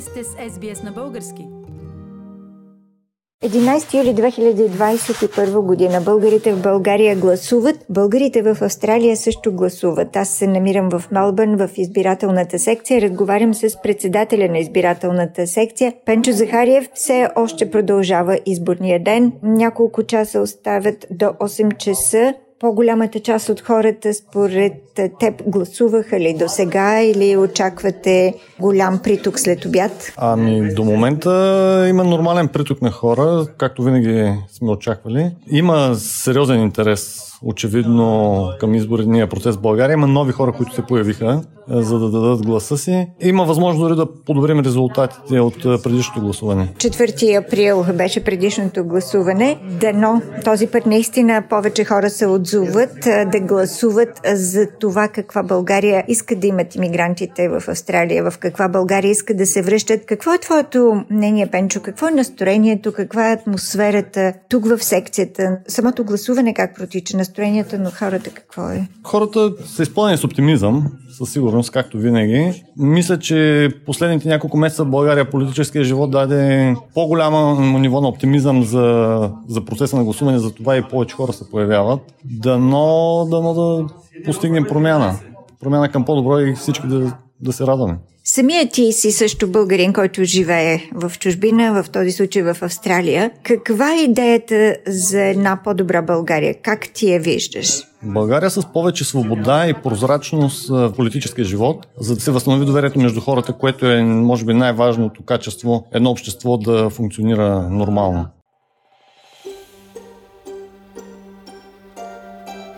сте с SBS на български. 11 юли 2021 година българите в България гласуват, българите в Австралия също гласуват. Аз се намирам в Мелбърн в избирателната секция. Разговарям с председателя на избирателната секция. Пенчо Захариев все още продължава изборния ден. Няколко часа оставят до 8 часа по-голямата част от хората според теб гласуваха ли до сега или очаквате голям приток след обяд? Ами до момента има нормален приток на хора, както винаги сме очаквали. Има сериозен интерес очевидно към изборния процес в България. Има нови хора, които се появиха, е, за да дадат гласа си. Има възможност дори да подобрим резултатите от е, предишното гласуване. 4 април беше предишното гласуване. Дано този път наистина повече хора се отзоват е, да гласуват за това каква България искат да имат иммигрантите в Австралия, в каква България искат да се връщат. Какво е твоето мнение, Пенчо? Какво е настроението? Каква е атмосферата тук в секцията? Самото гласуване как протича? Настроенията на хората какво е? Хората са изпълнени с оптимизъм, със сигурност, както винаги. Мисля, че последните няколко месеца в България политическия живот даде по-голямо ниво на оптимизъм за, за процеса на гласуване, за това и повече хора се появяват. Дано, дано да постигнем промяна. Промяна към по-добро и всички да, да се радваме. Самия ти си също българин, който живее в чужбина, в този случай в Австралия. Каква е идеята за една по-добра България? Как ти я виждаш? България с повече свобода и прозрачност в политическия живот, за да се възстанови доверието между хората, което е, може би, най-важното качество едно общество да функционира нормално.